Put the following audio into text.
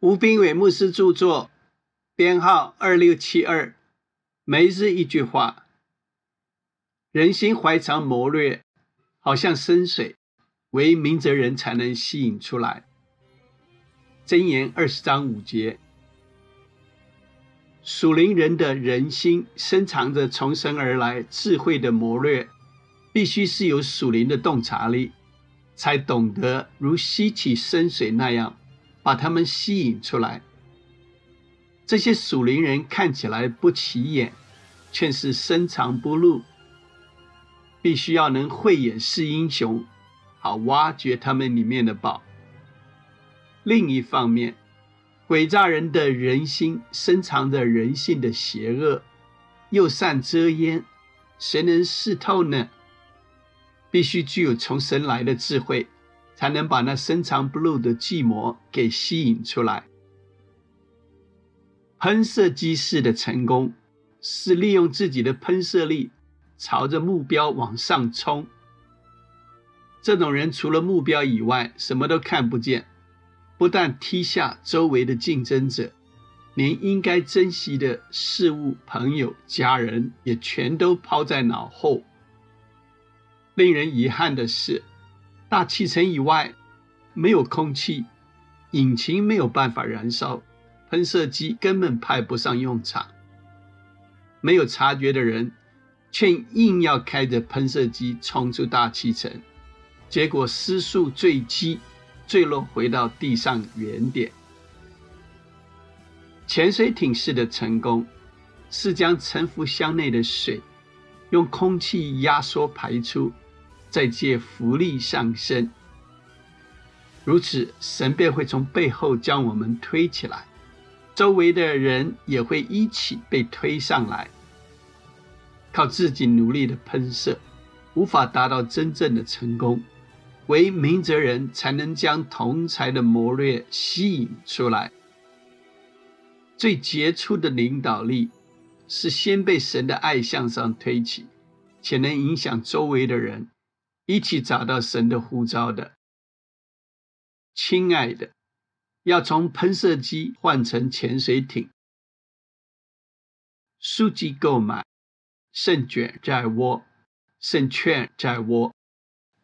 吴斌伟牧师著作，编号二六七二。每日一句话：人心怀藏谋略，好像深水，唯明哲人才能吸引出来。箴言二十章五节：属灵人的人心深藏着从神而来智慧的谋略，必须是有属灵的洞察力，才懂得如吸起深水那样。把他们吸引出来。这些属灵人看起来不起眼，却是深藏不露。必须要能慧眼识英雄，好挖掘他们里面的宝。另一方面，诡诈人的人心深藏着人性的邪恶，又善遮掩，谁能识透呢？必须具有从神来的智慧。才能把那深藏不露的寂寞给吸引出来。喷射机式的成功是利用自己的喷射力朝着目标往上冲。这种人除了目标以外什么都看不见，不但踢下周围的竞争者，连应该珍惜的事物、朋友、家人也全都抛在脑后。令人遗憾的是。大气层以外没有空气，引擎没有办法燃烧，喷射机根本派不上用场。没有察觉的人，却硬要开着喷射机冲出大气层，结果失速坠机，坠落回到地上原点。潜水艇式的成功，是将沉浮箱内的水用空气压缩排出。再借福力上升，如此神便会从背后将我们推起来，周围的人也会一起被推上来。靠自己努力的喷射，无法达到真正的成功。唯明哲人才能将同才的谋略吸引出来。最杰出的领导力，是先被神的爱向上推起，且能影响周围的人。一起找到神的呼召的，亲爱的，要从喷射机换成潜水艇。书籍购买，胜券在握，胜券在握。